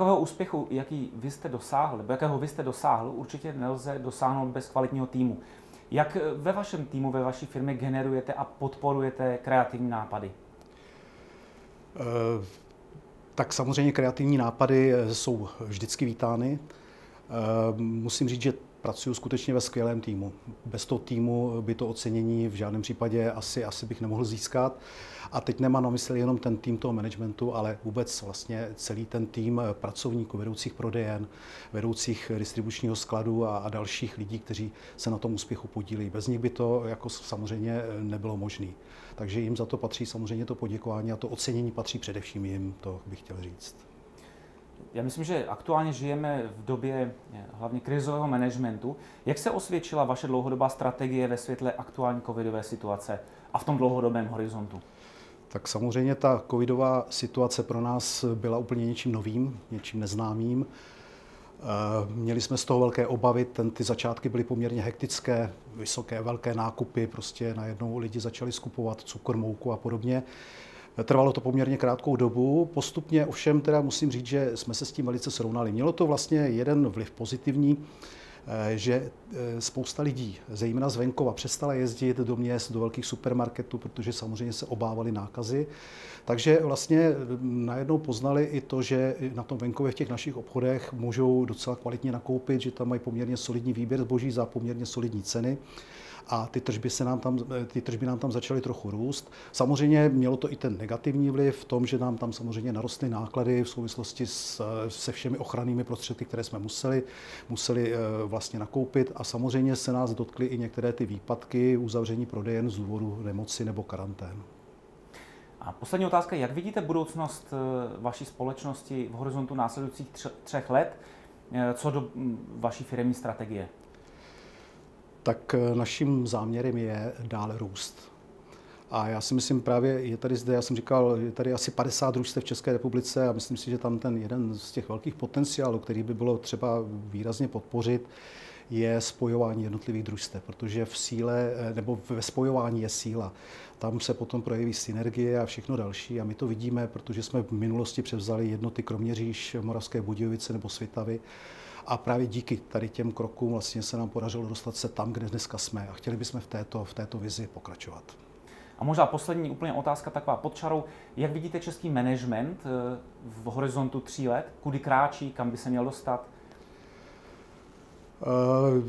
Takového úspěchu, jaký vy jste dosáhl, nebo jakého vy jste dosáhl, určitě nelze dosáhnout bez kvalitního týmu. Jak ve vašem týmu, ve vaší firmě generujete a podporujete kreativní nápady? Uh, tak samozřejmě kreativní nápady jsou vždycky vítány. Uh, musím říct, že pracuji skutečně ve skvělém týmu. Bez toho týmu by to ocenění v žádném případě asi, asi bych nemohl získat. A teď nemám na mysli jenom ten tým toho managementu, ale vůbec vlastně celý ten tým pracovníků, vedoucích prodejen, vedoucích distribučního skladu a, a dalších lidí, kteří se na tom úspěchu podílí. Bez nich by to jako samozřejmě nebylo možné. Takže jim za to patří samozřejmě to poděkování a to ocenění patří především jim, to bych chtěl říct. Já myslím, že aktuálně žijeme v době eh, hlavně krizového managementu. Jak se osvědčila vaše dlouhodobá strategie ve světle aktuální covidové situace a v tom dlouhodobém horizontu? Tak samozřejmě ta covidová situace pro nás byla úplně něčím novým, něčím neznámým. Eh, měli jsme z toho velké obavy, ten, ty začátky byly poměrně hektické, vysoké, velké nákupy, prostě najednou lidi začali skupovat cukr, mouku a podobně. Trvalo to poměrně krátkou dobu. Postupně ovšem teda musím říct, že jsme se s tím velice srovnali. Mělo to vlastně jeden vliv pozitivní, že eh, spousta lidí, zejména z venkova, přestala jezdit do měst, do velkých supermarketů, protože samozřejmě se obávali nákazy. Takže vlastně najednou poznali i to, že na tom venkově v těch našich obchodech můžou docela kvalitně nakoupit, že tam mají poměrně solidní výběr zboží za poměrně solidní ceny a ty tržby, se nám tam, ty tržby nám tam začaly trochu růst. Samozřejmě mělo to i ten negativní vliv v tom, že nám tam samozřejmě narostly náklady v souvislosti s, se všemi ochrannými prostředky, které jsme museli, museli eh, vlastně nakoupit a samozřejmě se nás dotkly i některé ty výpadky uzavření prodejen z důvodu nemoci nebo karantén. A poslední otázka, jak vidíte budoucnost eh, vaší společnosti v horizontu následujících třech let? Eh, co do hm, vaší firmní strategie? tak eh, naším záměrem je dále růst. A já si myslím právě, je tady zde, já jsem říkal, je tady asi 50 družstev v České republice a myslím si, že tam ten jeden z těch velkých potenciálů, který by bylo třeba výrazně podpořit, je spojování jednotlivých družstev, protože v síle, eh, nebo ve spojování je síla. Tam se potom projeví synergie a všechno další a my to vidíme, protože jsme v minulosti převzali jednoty Kroměříž, Moravské Budějovice nebo Svitavy a právě díky tady těm krokům vlastně se nám podařilo dostat se tam, kde dneska jsme a chtěli bychom v této, v této vizi pokračovat. A možná poslední úplně otázka taková pod čarou. Jak vidíte český management eh, v horizontu tří let? Kudy kráčí, kam by se měl dostat? Eh,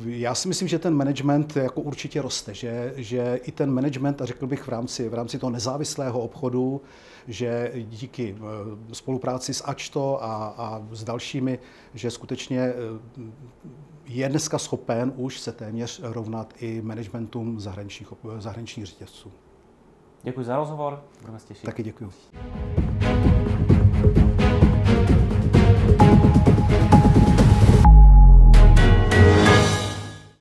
já si myslím, že ten management jako určitě roste, že, že i ten management, a řekl bych v rámci, v rámci toho nezávislého obchodu, že díky eh, spolupráci s Ačto a, a s dalšími, že skutečně je dneska schopen už se téměř rovnat i managementům zahraničních, zahraničních řetězců. Děkuji za rozhovor, budeme se těšit. Taky děkuji.